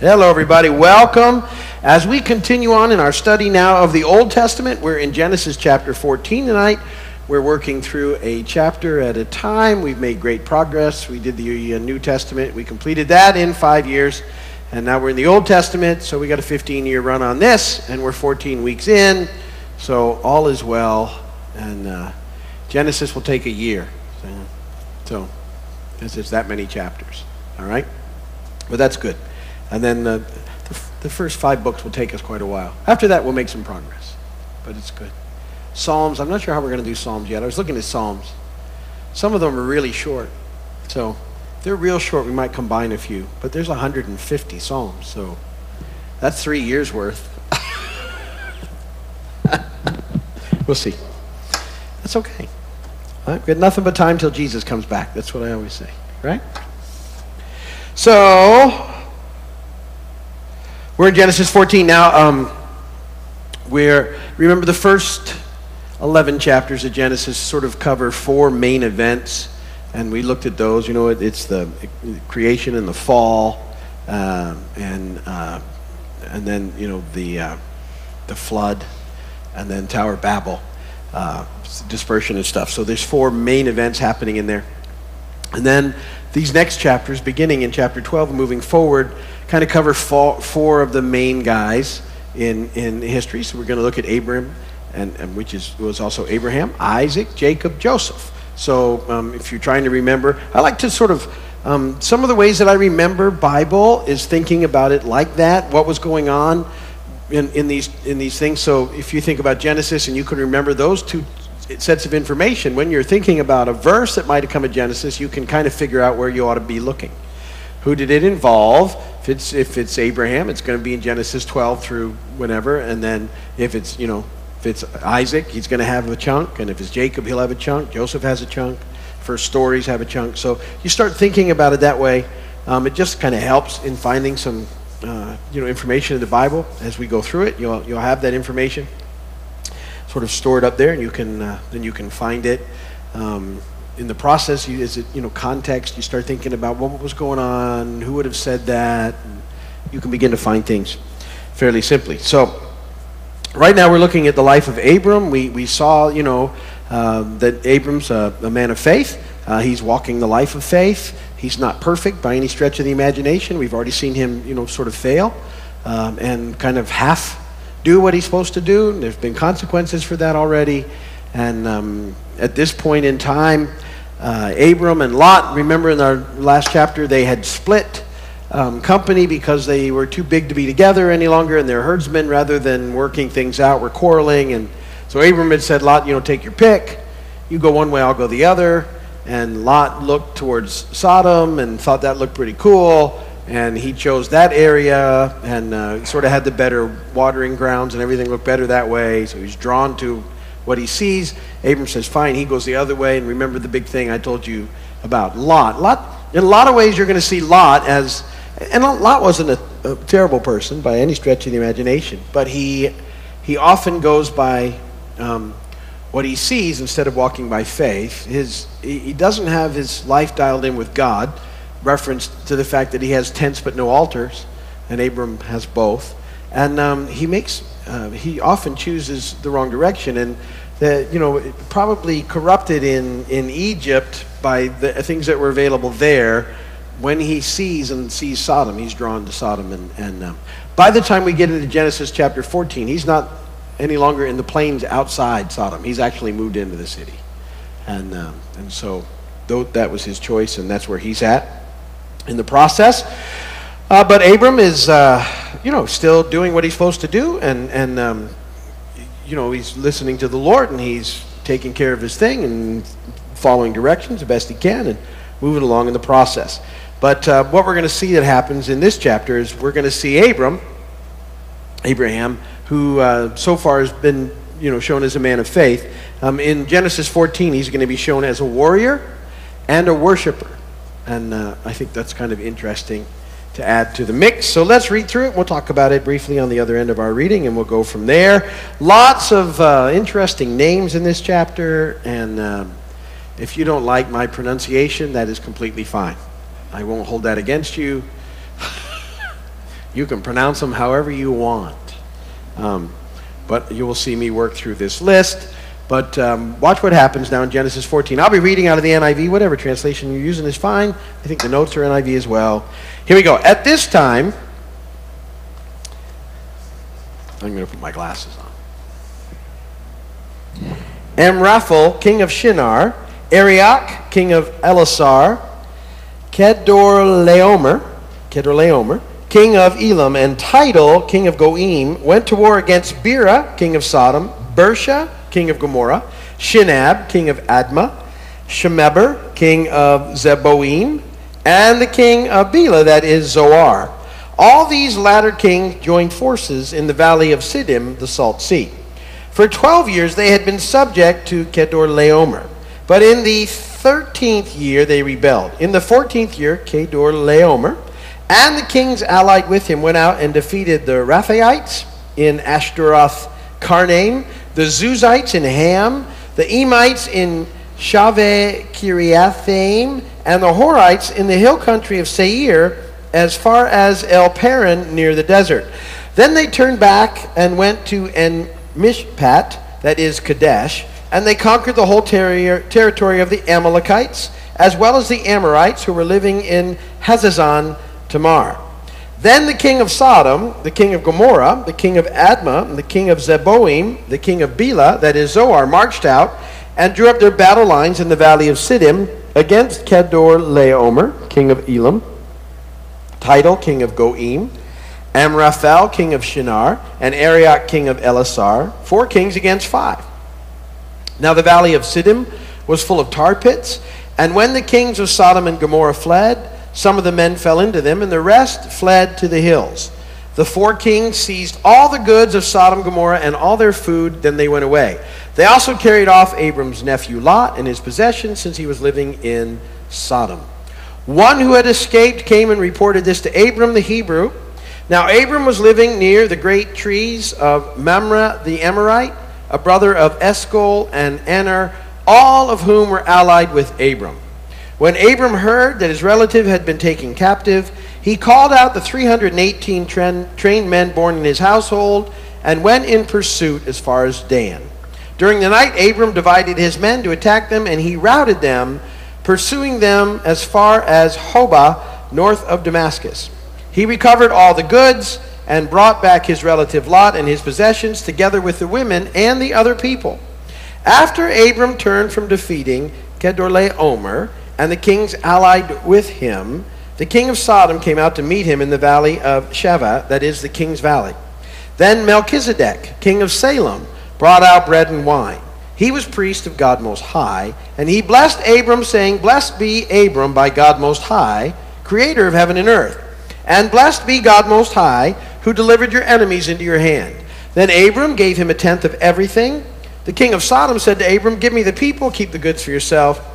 Hello, everybody. Welcome. As we continue on in our study now of the Old Testament, we're in Genesis chapter 14 tonight. We're working through a chapter at a time. We've made great progress. We did the uh, New Testament. We completed that in five years. And now we're in the Old Testament, so we got a 15 year run on this, and we're 14 weeks in. So all is well. And uh, Genesis will take a year. So, because there's that many chapters. All right? But that's good. And then uh, the, the first five books will take us quite a while. After that, we'll make some progress. But it's good. Psalms, I'm not sure how we're going to do Psalms yet. I was looking at Psalms. Some of them are really short. So if they're real short, we might combine a few. But there's 150 Psalms, so that's three years worth. we'll see. That's okay. Right? We got nothing but time till Jesus comes back. That's what I always say, right? So, we're in Genesis 14 now. Um, where remember the first 11 chapters of Genesis sort of cover four main events, and we looked at those. You know, it, it's the creation and the fall, uh, and uh, and then you know the uh, the flood, and then Tower Babel, uh, dispersion and stuff. So there's four main events happening in there, and then these next chapters, beginning in chapter 12 moving forward, kind of cover four, four of the main guys in, in history. So we're going to look at Abraham, and, and which is, was also Abraham, Isaac, Jacob, Joseph. So um, if you're trying to remember, I like to sort of, um, some of the ways that I remember Bible is thinking about it like that, what was going on in, in, these, in these things. So if you think about Genesis and you can remember those two sets of information, when you're thinking about a verse that might have come in Genesis, you can kind of figure out where you ought to be looking. Who did it involve? If it's, if it's Abraham, it's going to be in Genesis 12 through whenever. And then if it's, you know, if it's Isaac, he's going to have a chunk. And if it's Jacob, he'll have a chunk. Joseph has a chunk. First stories have a chunk. So you start thinking about it that way. Um, it just kind of helps in finding some, uh, you know, information in the Bible as we go through it. You'll, you'll have that information sort of stored up there, and you can uh, then you can find it. Um, in the process, you, is it you know context? You start thinking about what was going on, who would have said that. you can begin to find things fairly simply. So, right now we're looking at the life of Abram. We we saw you know uh, that Abram's a, a, man of faith. Uh, he's walking the life of faith. He's not perfect by any stretch of the imagination. We've already seen him you know sort of fail um, and kind of half do what he's supposed to do. There's been consequences for that already. And um, at this point in time, uh, Abram and Lot, remember in our last chapter, they had split um, company because they were too big to be together any longer, and their herdsmen, rather than working things out, were quarreling. And so Abram had said, Lot, you know, take your pick. You go one way, I'll go the other. And Lot looked towards Sodom and thought that looked pretty cool. And he chose that area and uh, sort of had the better watering grounds, and everything looked better that way. So he's drawn to what he sees. Abram says, fine. He goes the other way. And remember the big thing I told you about Lot. Lot in a lot of ways, you're going to see Lot as, and Lot wasn't a, a, terrible person by any stretch of the imagination, but he, he often goes by um, what he sees instead of walking by faith. His, he doesn't have his life dialed in with God, reference to the fact that he has tents but no altars, and Abram has both. And um, he makes, uh, he often chooses the wrong direction. And that you know probably corrupted in in Egypt by the things that were available there. When he sees and sees Sodom, he's drawn to Sodom, and and um, by the time we get into Genesis chapter 14, he's not any longer in the plains outside Sodom. He's actually moved into the city, and um, and so though that was his choice, and that's where he's at in the process. Uh, but Abram is, uh, you know, still doing what he's supposed to do, and and um, you know, he's listening to the Lord and he's taking care of his thing and following directions the best he can and moving along in the process. But uh, what we're going to see that happens in this chapter is we're going to see Abram, Abraham, who uh, so far has been you know shown as a man of faith. Um, in Genesis 14, he's going to be shown as a warrior and a worshiper, and uh, I think that's kind of interesting to add to the mix. So let's read through it. We'll talk about it briefly on the other end of our reading, and we'll go from there. Lots of uh, interesting names in this chapter, and um, if you don't like my pronunciation, that is completely fine. I won't hold that against you. You can pronounce them however you want. Um, but you will see me work through this list. But um, watch what happens now in Genesis 14. I'll be reading out of the NIV, whatever translation you're using is fine. I think the notes are NIV as well. Here we go. At this time, I'm going to put my glasses on. Amraphel, king of Shinar, Arioch, king of Ellasar, Kedorlaomer, Kedorlaomer, king of Elam, and Tidal, king of Goyim, went to war against Bera, king of Sodom, Birsha, king of Gomorrah, Shinab, king of Admah, Shemeber, king of Zeboyim, and the king of Bela, that is Zoar. All these latter kings joined forces in the valley of Siddim, the Salt Sea. For twelve years they had been subject to Kedorlaomer. But in the thirteenth year they rebelled. In the fourteenth year, Kedorlaomer and the kings allied with him went out and defeated the Rephaites in Ashteroth Karnaim, the Zuzites in Ham, the Emites in Shaveh Kiriathaim, and the Horites in the hill country of Seir as far as El Paran near the desert. Then they turned back and went to En Mishpat, that is Kadesh, and they conquered the whole ter- territory of the Amalekites, as well as the Amorites who were living in Hazezon Tamar. Then the king of Sodom, the king of Gomorrah, the king of Admah, the king of Zeboyim, the king of Bela, that is Zoar, marched out and drew up their battle lines in the valley of Siddim against Kedorlaomer, king of Elam, Tidal, king of Goyim, Amraphel, king of Shinar, and Arioch, king of Ellasar, four kings against five. Now the valley of Siddim was full of tar pits, and when the kings of Sodom and Gomorrah fled, some of the men fell into them, and the rest fled to the hills. The four kings seized all the goods of Sodom and Gomorrah and all their food, then they went away. They also carried off Abram's nephew Lot and his possessions, since he was living in Sodom. One who had escaped came and reported this to Abram the Hebrew. Now Abram was living near the great trees of Mamre the Amorite, a brother of Eshkol and Aner, all of whom were allied with Abram. When Abram heard that his relative had been taken captive, he called out the 318 trained men born in his household and went in pursuit as far as Dan. During the night, Abram divided his men to attack them, and he routed them pursuing them as far as Hobah, north of Damascus. He recovered all the goods and brought back his relative Lot and his possessions, together with the women and the other people. After Abram turned from defeating Kedorlaomer and the kings allied with him, the king of Sodom came out to meet him in the valley of Shaveh, that is the king's valley. Then Melchizedek, king of Salem, brought out bread and wine. He was priest of God Most High, and he blessed Abram, saying, Blessed be Abram by God Most High, creator of heaven and earth. And blessed be God Most High, who delivered your enemies into your hand. Then Abram gave him a tenth of everything. The king of Sodom said to Abram, Give me the people, keep the goods for yourself.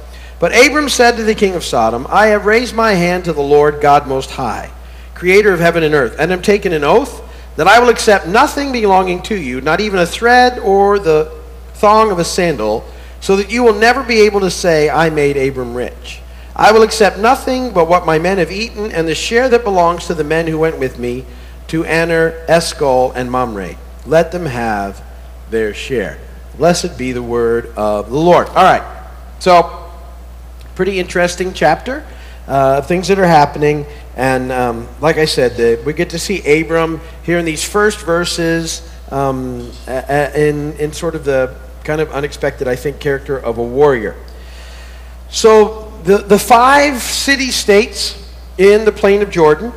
But Abram said to the king of Sodom, I have raised my hand to the Lord God Most High, creator of heaven and earth, and am taken an oath that I will accept nothing belonging to you, not even a thread or the thong of a sandal, so that you will never be able to say, I made Abram rich. I will accept nothing but what my men have eaten, and the share that belongs to the men who went with me to Aner, Eshkol, and Mamre. Let them have their share. Blessed be the word of the Lord. All right. So, pretty interesting chapter. Uh, things that are happening. And um, like I said, the, we get to see Abram here in these first verses um, in, in sort of the kind of unexpected, I think, character of a warrior. So the, the five city states in the plain of Jordan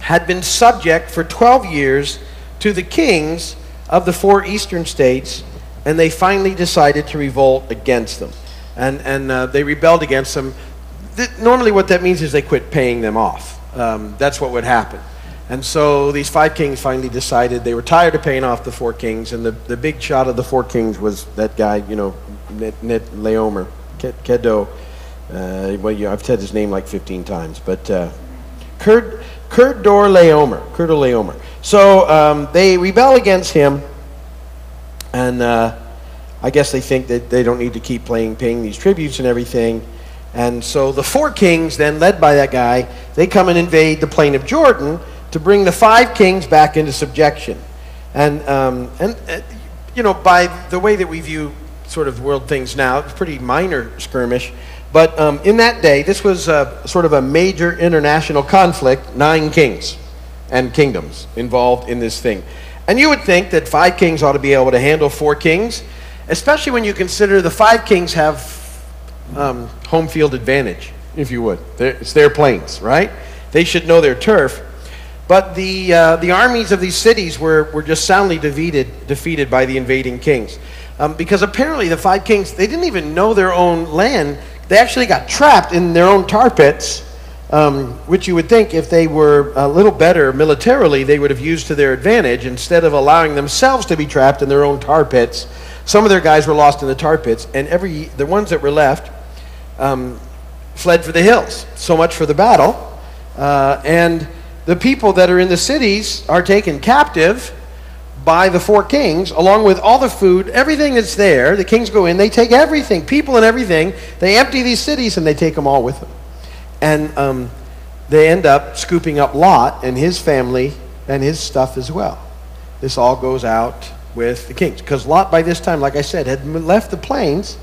had been subject for 12 years to the kings of the four eastern states, and they finally decided to revolt against them. And, and uh, they rebelled against them. Th- normally, what that means is they quit paying them off. Um, that's what would happen. And so these five kings finally decided they were tired of paying off the four kings, and the, the big shot of the four kings was that guy, you know, Net, Net Laomer, Kedo. Uh, well, you, I've said his name like 15 times, but uh, Kurd, Kurdor Laomer, Kurdor Laomer. So um, they rebel against him, and uh, I guess they think that they don't need to keep playing, paying these tributes and everything. And so the four kings, then led by that guy, they come and invade the plain of Jordan to bring the five kings back into subjection. And, um, and uh, you know, by the way that we view sort of world things now, it's pretty minor skirmish. But um, in that day, this was uh, sort of a major international conflict, nine kings and kingdoms involved in this thing. And you would think that five kings ought to be able to handle four kings, especially when you consider the five kings have um, home field advantage, if you would. They're, it's their plains, right? They should know their turf. But the, uh, the armies of these cities were, were just soundly defeated, defeated by the invading kings. Um, because apparently the five kings, they didn't even know their own land. They actually got trapped in their own tar pits um, which you would think if they were a little better militarily, they would have used to their advantage instead of allowing themselves to be trapped in their own tar pits. Some of their guys were lost in the tar pits, and every the ones that were left um, fled for the hills. So much for the battle. Uh, and the people that are in the cities are taken captive by the four kings, along with all the food, everything that's there. The kings go in, they take everything, people and everything. They empty these cities and they take them all with them. And um, they end up scooping up Lot and his family and his stuff as well. This all goes out with the kings. Because Lot, by this time, like I said, had left the plains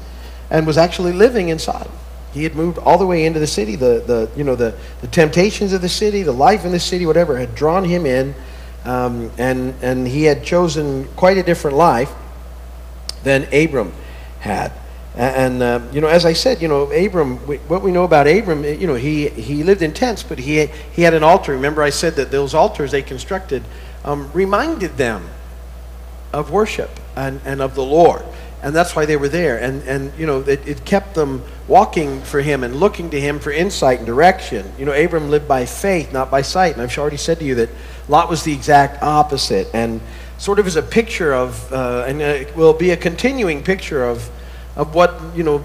and was actually living in Sodom. He had moved all the way into the city. The, the, you know, the, the temptations of the city, the life in the city, whatever, had drawn him in. Um, and, and he had chosen quite a different life than Abram had. And, uh, you know, as I said, you know, Abram, we, what we know about Abram, you know, he, he lived in tents, but he, he had an altar. Remember, I said that those altars they constructed um, reminded them of worship and, and of the Lord. And that's why they were there. And, and you know, it, it kept them walking for him and looking to him for insight and direction. You know, Abram lived by faith, not by sight. And I've already said to you that Lot was the exact opposite. And sort of as a picture of, uh, and it will be a continuing picture of, of what, you know,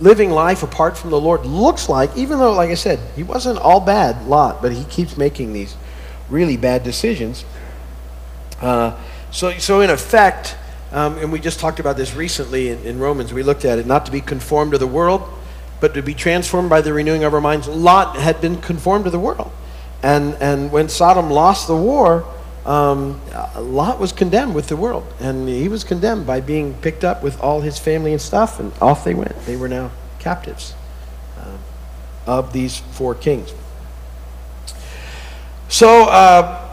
living life apart from the Lord looks like, even though, like I said, he wasn't all bad, Lot, but he keeps making these really bad decisions. Uh, so, so, in effect, um, and we just talked about this recently in, in Romans, we looked at it, not to be conformed to the world, but to be transformed by the renewing of our minds. Lot had been conformed to the world. And, and when Sodom lost the war, um, Lot was condemned with the world, and he was condemned by being picked up with all his family and stuff, and off they went. They were now captives uh, of these four kings. So uh,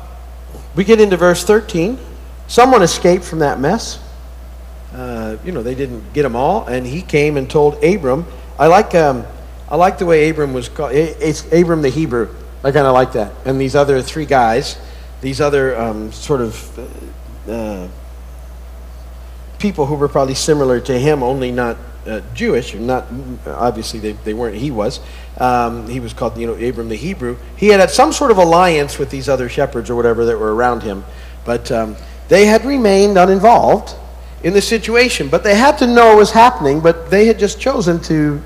we get into verse 13. Someone escaped from that mess. Uh, you know, they didn't get them all, and he came and told Abram. I like, um, I like the way Abram was called. It's Abram the Hebrew. I kind of like that. And these other three guys these other um, sort of uh, people who were probably similar to him, only not uh, Jewish, not obviously they, they weren't. He was. Um, he was called, you know, Abram the Hebrew. He had had some sort of alliance with these other shepherds or whatever that were around him, but um, they had remained uninvolved in the situation. But they had to know what was happening, but they had just chosen to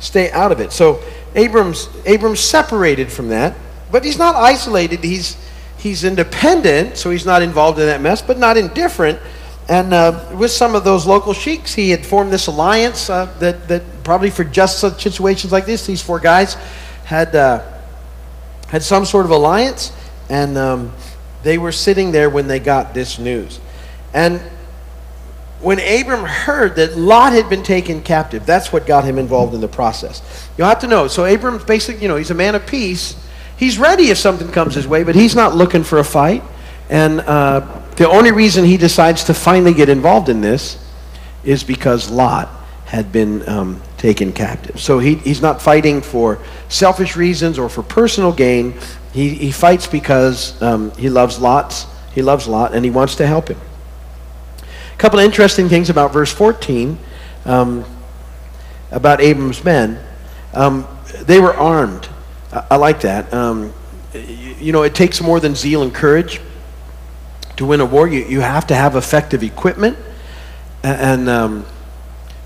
stay out of it. So Abram's Abram's separated from that, but he's not isolated. He's he's independent, so he's not involved in that mess, but not indifferent. And uh, with some of those local sheiks, he had formed this alliance uh, that, that probably for just such situations like this, these four guys had, uh, had some sort of alliance. And um, they were sitting there when they got this news. And when Abram heard that Lot had been taken captive, that's what got him involved in the process. You'll have to know. So Abram's basically, you know, he's a man of peace He's ready if something comes his way, but he's not looking for a fight. And uh, the only reason he decides to finally get involved in this is because Lot had been um, taken captive. So he, he's not fighting for selfish reasons or for personal gain. He, he fights because um, he loves Lot's. He loves Lot and he wants to help him. A couple of interesting things about verse 14 um, about Abram's men. Um, they were armed. I, like that. Um, you, you, know, it takes more than zeal and courage to win a war. You, you have to have effective equipment. And, um,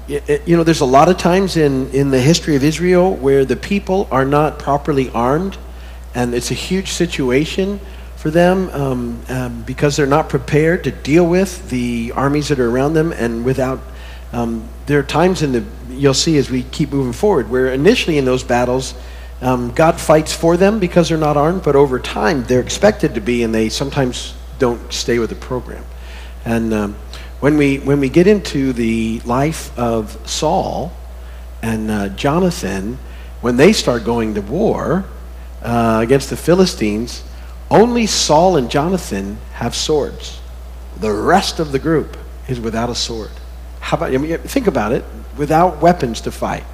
it, you know, there's a lot of times in, in the history of Israel where the people are not properly armed, and it's a huge situation for them um, um, because they're not prepared to deal with the armies that are around them, and without um, there are times in the you'll see as we keep moving forward where initially in those battles Um, God fights for them because they're not armed, but over time they're expected to be, and they sometimes don't stay with the program. And um, when we when we get into the life of Saul and uh, Jonathan, when they start going to war uh, against the Philistines, only Saul and Jonathan have swords. The rest of the group is without a sword. How about I mean, think about it? Without weapons to fight,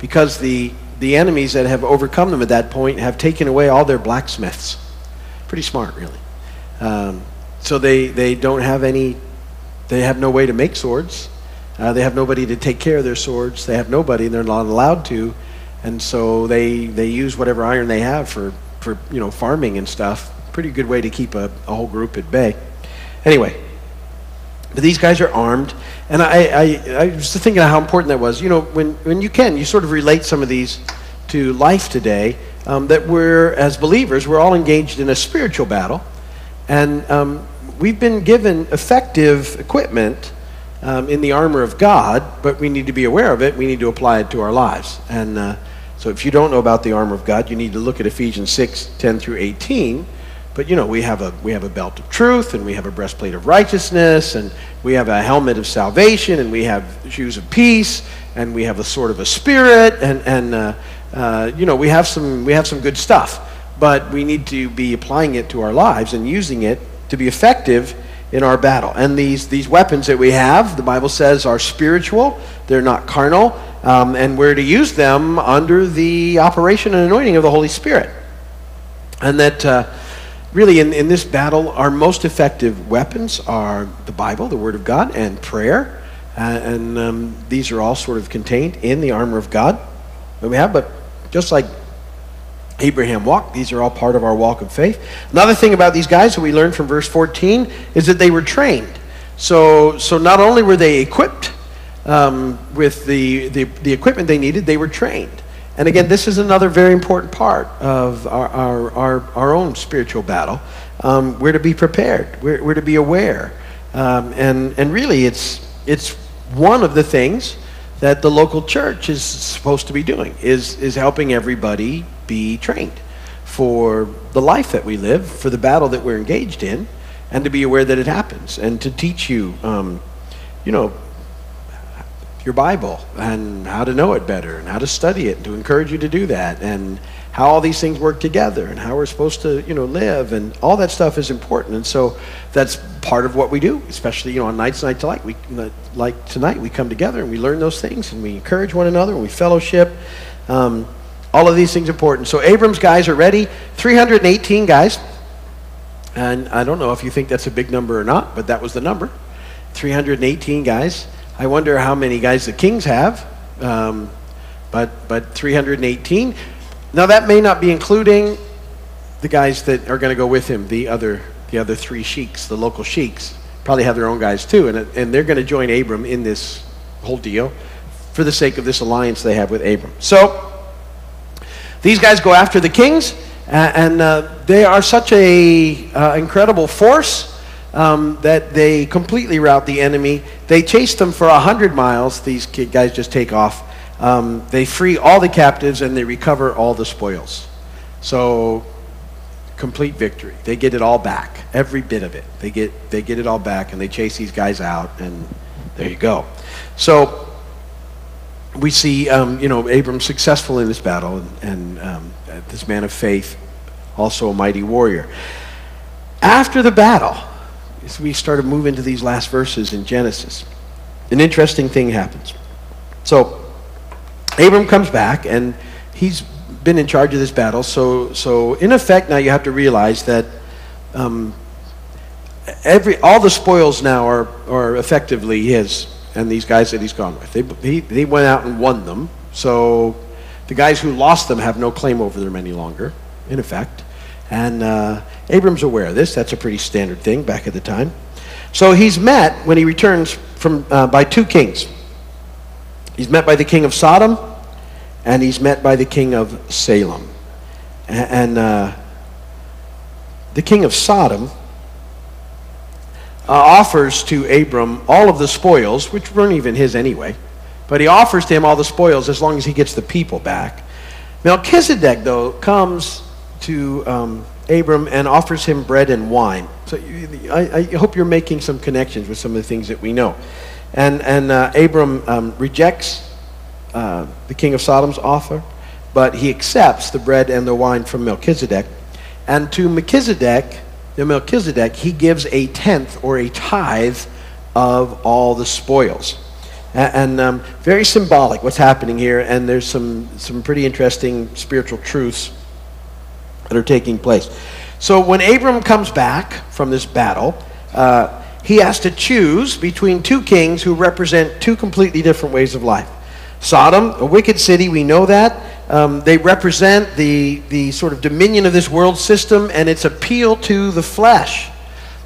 because the the enemies that have overcome them at that point have taken away all their blacksmiths. Pretty smart, really. Um, so they, they don't have any, they have no way to make swords. Uh, they have nobody to take care of their swords. They have nobody, and they're not allowed to. And so they, they use whatever iron they have for, for you know, farming and stuff. Pretty good way to keep a, a whole group at bay. Anyway, but these guys are armed. And I, I, I was thinking how important that was. You know, when, when you can, you sort of relate some of these to life today. Um, that we're, as believers, we're all engaged in a spiritual battle. And um, we've been given effective equipment um, in the armor of God, but we need to be aware of it. We need to apply it to our lives. And uh, so if you don't know about the armor of God, you need to look at Ephesians 6 10 through 18 but you know, we have a we have a belt of truth, and we have a breastplate of righteousness, and we have a helmet of salvation, and we have shoes of peace, and we have a sword of a spirit, and and uh, uh, you know, we have some we have some good stuff. But we need to be applying it to our lives and using it to be effective in our battle. And these these weapons that we have, the Bible says, are spiritual; they're not carnal, um, and we're to use them under the operation and anointing of the Holy Spirit. And that. Uh, really, in, in this battle, our most effective weapons are the Bible, the Word of God, and prayer. Uh, and um, these are all sort of contained in the armor of God that we have. But just like Abraham walked, these are all part of our walk of faith. Another thing about these guys that we learned from verse 14 is that they were trained. So, so not only were they equipped um, with the, the, the equipment they needed, they were trained. And again, this is another very important part of our, our, our, our own spiritual battle. Um, we're to be prepared, we're, we're to be aware. Um, and, and really, it's, it's one of the things that the local church is supposed to be doing, is, is helping everybody be trained for the life that we live, for the battle that we're engaged in, and to be aware that it happens, and to teach you, um, you know, your Bible and how to know it better and how to study it and to encourage you to do that and how all these things work together and how we're supposed to, you know, live and all that stuff is important. And so that's part of what we do, especially, you know, on nights like tonight, we, like tonight, we come together and we learn those things and we encourage one another and we fellowship. Um, all of these things important. So Abram's guys are ready. 318 guys. And I don't know if you think that's a big number or not, but that was the number. 318 guys. I wonder how many guys the Kings have, um, but, but 318. Now, that may not be including the guys that are going to go with him, the other, the other three sheiks, the local sheiks. Probably have their own guys too, and, and they're going to join Abram in this whole deal for the sake of this alliance they have with Abram. So, these guys go after the kings, and uh, they are such a uh, incredible force um, that they completely rout the enemy. They chase them for 100 miles. These guys just take off. Um, they free all the captives and they recover all the spoils. So, complete victory. They get it all back, every bit of it. They get, they get it all back and they chase these guys out, and there you go. So, we see, um, you know, Abram successful in this battle, and, and um, this man of faith, also a mighty warrior. After the battle, as we start to move into these last verses in Genesis, an interesting thing happens. So, Abram comes back, and he's been in charge of this battle. So, so in effect, now you have to realize that um, every all the spoils now are, are effectively his and these guys that he's gone with. They, he, he went out and won them. So the guys who lost them have no claim over them any longer, in effect. And uh, Abram's aware of this. That's a pretty standard thing back at the time. So he's met when he returns from uh, by two kings. He's met by the king of Sodom, and he's met by the king of Salem. And, uh, the king of Sodom uh, offers to Abram all of the spoils, which weren't even his anyway. But he offers to him all the spoils as long as he gets the people back. Melchizedek, though, comes to um, Abram and offers him bread and wine. So I, I, hope you're making some connections with some of the things that we know. And, and uh, Abram um, rejects uh, the king of Sodom's offer, but he accepts the bread and the wine from Melchizedek. And to Melchizedek, the Melchizedek, he gives a tenth or a tithe of all the spoils. And, um, very symbolic what's happening here, and there's some, some pretty interesting spiritual truths that are taking place. So when Abram comes back from this battle, uh, he has to choose between two kings who represent two completely different ways of life. Sodom, a wicked city, we know that. Um, they represent the, the sort of dominion of this world system and its appeal to the flesh.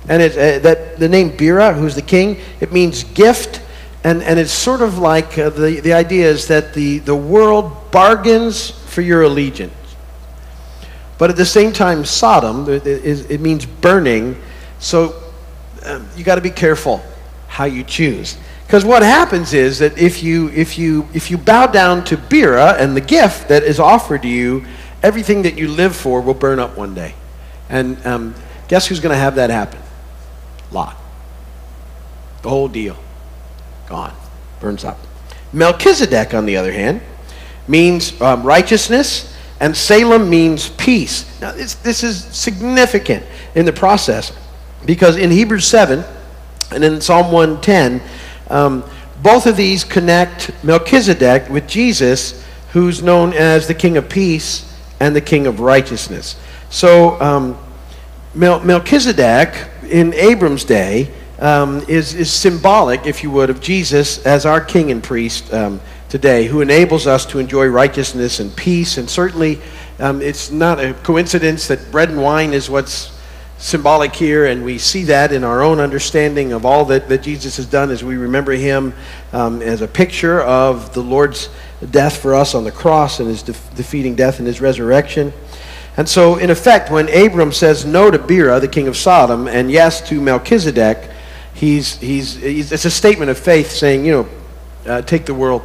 And it, uh, that the name Bera, who's the king, it means gift. And, and it's sort of like uh, the, the idea is that the, the world bargains for your allegiance. But at the same time, Sodom, it, means burning. So um, you got to be careful how you choose. Because what happens is that if you, if, you, if you bow down to Bera and the gift that is offered to you, everything that you live for will burn up one day. And um, guess who's going to have that happen? Lot. The whole deal. Gone. Burns up. Melchizedek, on the other hand, means um, righteousness and Salem means peace. Now, this this is significant in the process because in Hebrews 7 and in Psalm 110, um, both of these connect Melchizedek with Jesus, who's known as the King of Peace and the King of Righteousness. So, um, Mel- Melchizedek in Abram's day um, is, is symbolic, if you would, of Jesus as our king and priest um, today, who enables us to enjoy righteousness and peace. And certainly, um, it's not a coincidence that bread and wine is what's symbolic here, and we see that in our own understanding of all that, that Jesus has done as we remember him um, as a picture of the Lord's death for us on the cross and his de- defeating death and his resurrection. And so, in effect, when Abram says no to Bera, the king of Sodom, and yes to Melchizedek, he's, he's, he's it's a statement of faith saying, you know, uh, take the world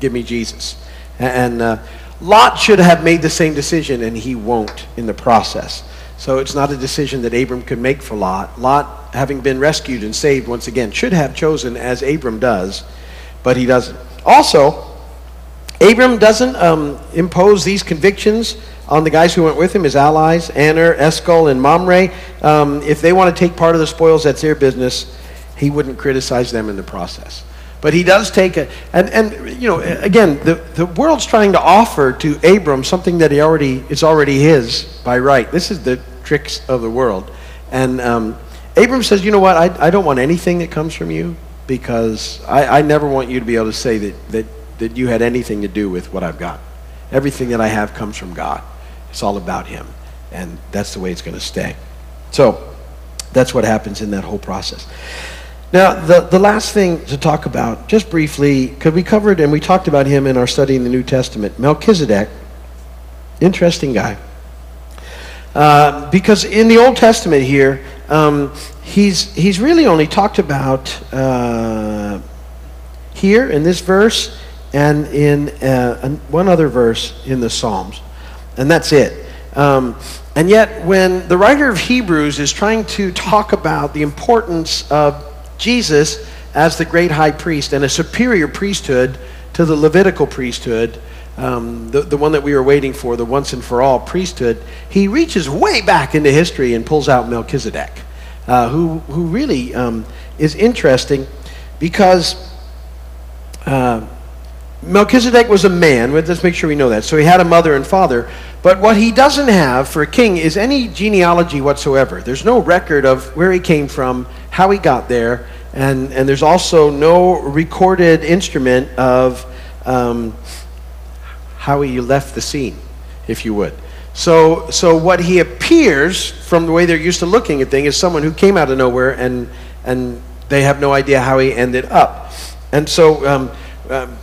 give me Jesus. And uh, Lot should have made the same decision, and he won't in the process. So it's not a decision that Abram could make for Lot. Lot, having been rescued and saved once again, should have chosen as Abram does, but he doesn't. Also, Abram doesn't um, impose these convictions on the guys who went with him, his allies, Aner, Eshkol, and Mamre. Um, if they want to take part of the spoils, that's their business. He wouldn't criticize them in the process. But he does take it, and, and you know, again, the, the world's trying to offer to Abram something that he already is already his by right. This is the tricks of the world. And um, Abram says, you know what, I, I don't want anything that comes from you because I, I never want you to be able to say that, that, that you had anything to do with what I've got. Everything that I have comes from God. It's all about him. And that's the way it's going to stay. So that's what happens in that whole process. Now, the, the last thing to talk about, just briefly, because we covered and we talked about him in our study in the New Testament, Melchizedek, interesting guy. Uh, because in the Old Testament here, um, he's, he's really only talked about uh, here in this verse and in uh, one other verse in the Psalms. And that's it. Um, and yet, when the writer of Hebrews is trying to talk about the importance of Jesus as the great high priest and a superior priesthood to the Levitical priesthood, um, the, the one that we were waiting for, the once and for all priesthood, he reaches way back into history and pulls out Melchizedek, uh, who, who really um, is interesting because uh, Melchizedek was a man. Let's make sure we know that. So he had a mother and father. But what he doesn't have for a king is any genealogy whatsoever. There's no record of where he came from, how he got there, and, and there's also no recorded instrument of um, how he left the scene, if you would. So, so what he appears from the way they're used to looking at things is someone who came out of nowhere and, and they have no idea how he ended up. And so um, um,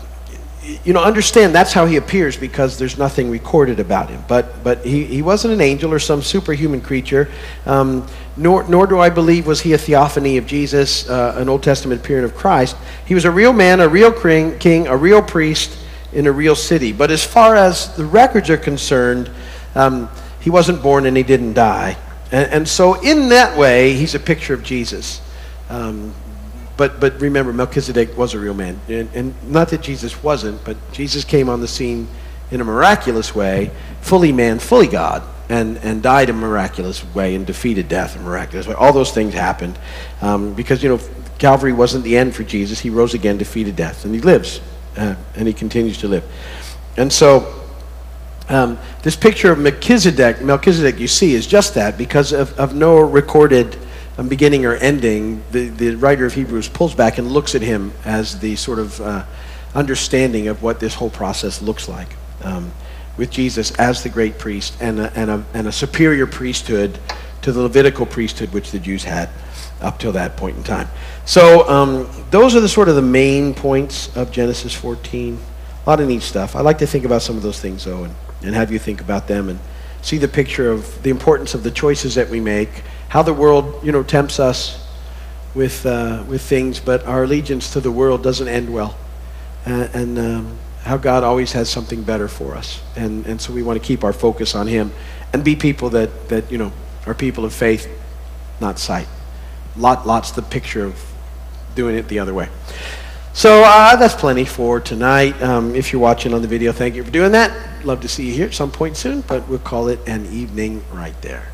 you know, understand that's how he appears because there's nothing recorded about him. But, but he, he wasn't an angel or some superhuman creature, um, nor, nor do I believe was he a theophany of Jesus, uh, an Old Testament appearance of Christ. He was a real man, a real king, a real priest, in a real city. But as far as the records are concerned, um, he wasn't born and he didn't die. And, and, so, in that way, he's a picture of Jesus. Um, but, but remember, Melchizedek was a real man. And, and not that Jesus wasn't, but Jesus came on the scene in a miraculous way, fully man, fully God, and, and died a miraculous way and defeated death in a miraculous way. All those things happened um, because, you know, Calvary wasn't the end for Jesus. He rose again, defeated death, and he lives, uh, and he continues to live. And so, um, this picture of Melchizedek, Melchizedek you see, is just that because of, of no recorded um, beginning or ending. The, the writer of Hebrews pulls back and looks at him as the sort of uh, understanding of what this whole process looks like um, with Jesus as the great priest and a, and, a, and a superior priesthood to the Levitical priesthood which the Jews had up till that point in time. So um, those are the sort of the main points of Genesis 14. A lot of neat stuff. I like to think about some of those things though, and, and have you think about them and see the picture of the importance of the choices that we make, how the world, you know, tempts us with uh, with things, but our allegiance to the world doesn't end well, uh, and um, how God always has something better for us, and and so we want to keep our focus on Him, and be people that that you know are people of faith, not sight. Lot, lots the picture of doing it the other way. So uh, that's plenty for tonight. Um, if you're watching on the video, thank you for doing that. Love to see you here at some point soon, but we'll call it an evening right there.